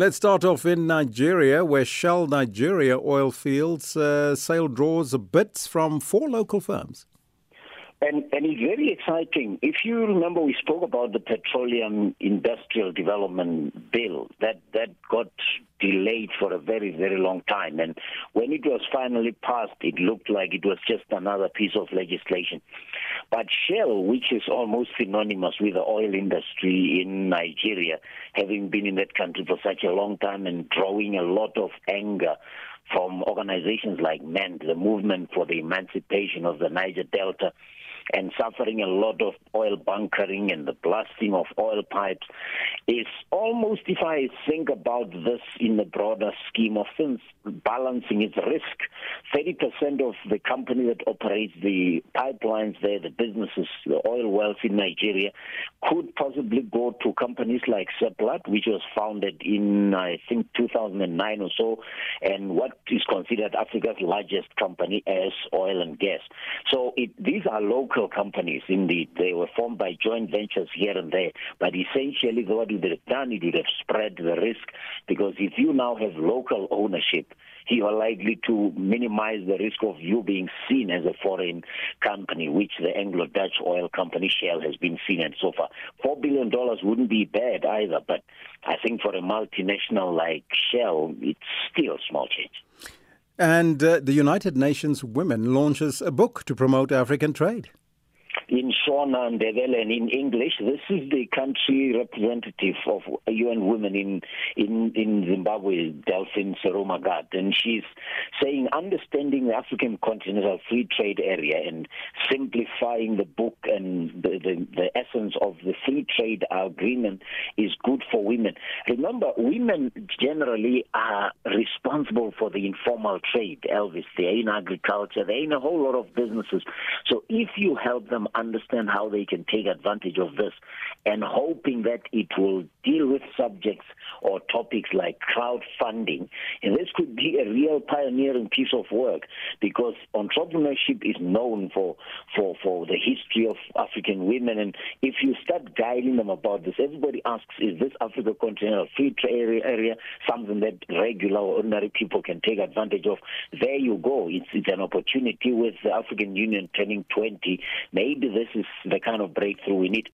Let's start off in Nigeria, where Shell Nigeria oil fields uh, sale draws bits from four local firms. And, and it's very exciting. If you remember, we spoke about the Petroleum Industrial Development Bill that, that got delayed for a very, very long time. And when it was finally passed, it looked like it was just another piece of legislation. But Shell, which is almost synonymous with the oil industry in Nigeria, having been in that country for such a long time and drawing a lot of anger from organizations like MEND, the Movement for the Emancipation of the Niger Delta, and suffering a lot of oil bunkering and the blasting of oil pipes is almost, if I think about this in the broader scheme of things, balancing its risk. 30% of the company that operates the pipelines there, the businesses, the oil wells in Nigeria, could possibly go to companies like Seplat, which was founded in, I think, 2009 or so, and what is considered Africa's largest company as oil and gas. So it, these are local companies, indeed. They were formed by joint ventures here and there, but essentially what would have done, it would have spread the risk, because if you now have local ownership, you are likely to minimize the risk of you being seen as a foreign company, which the Anglo-Dutch oil company Shell has been seen and so far. Four billion dollars wouldn't be bad either, but I think for a multinational like Shell, it's still small change. And uh, the United Nations Women launches a book to promote African trade in Shona and Ndebele and in English. This is the country representative of UN Women in in, in Zimbabwe, Delphine Serumaga, and she's saying understanding the African continental free trade area and simplifying the book and the, the, the essence of the free trade agreement is good for women. Remember, women generally are responsible for the informal trade, Elvis. They're in agriculture, they're in a whole lot of businesses. So if you help them understand how they can take advantage of this and hoping that it will deal with subjects or topics like crowdfunding. And this could be a real pioneering piece of work because entrepreneurship is known for, for, for the history of African women. And if you start guiding them about this, everybody asks, is this Africa continental free trade area something that regular or ordinary people can take advantage of? There you go. It's, it's an opportunity with the African Union turning 20. Maybe this is the kind of breakthrough we need.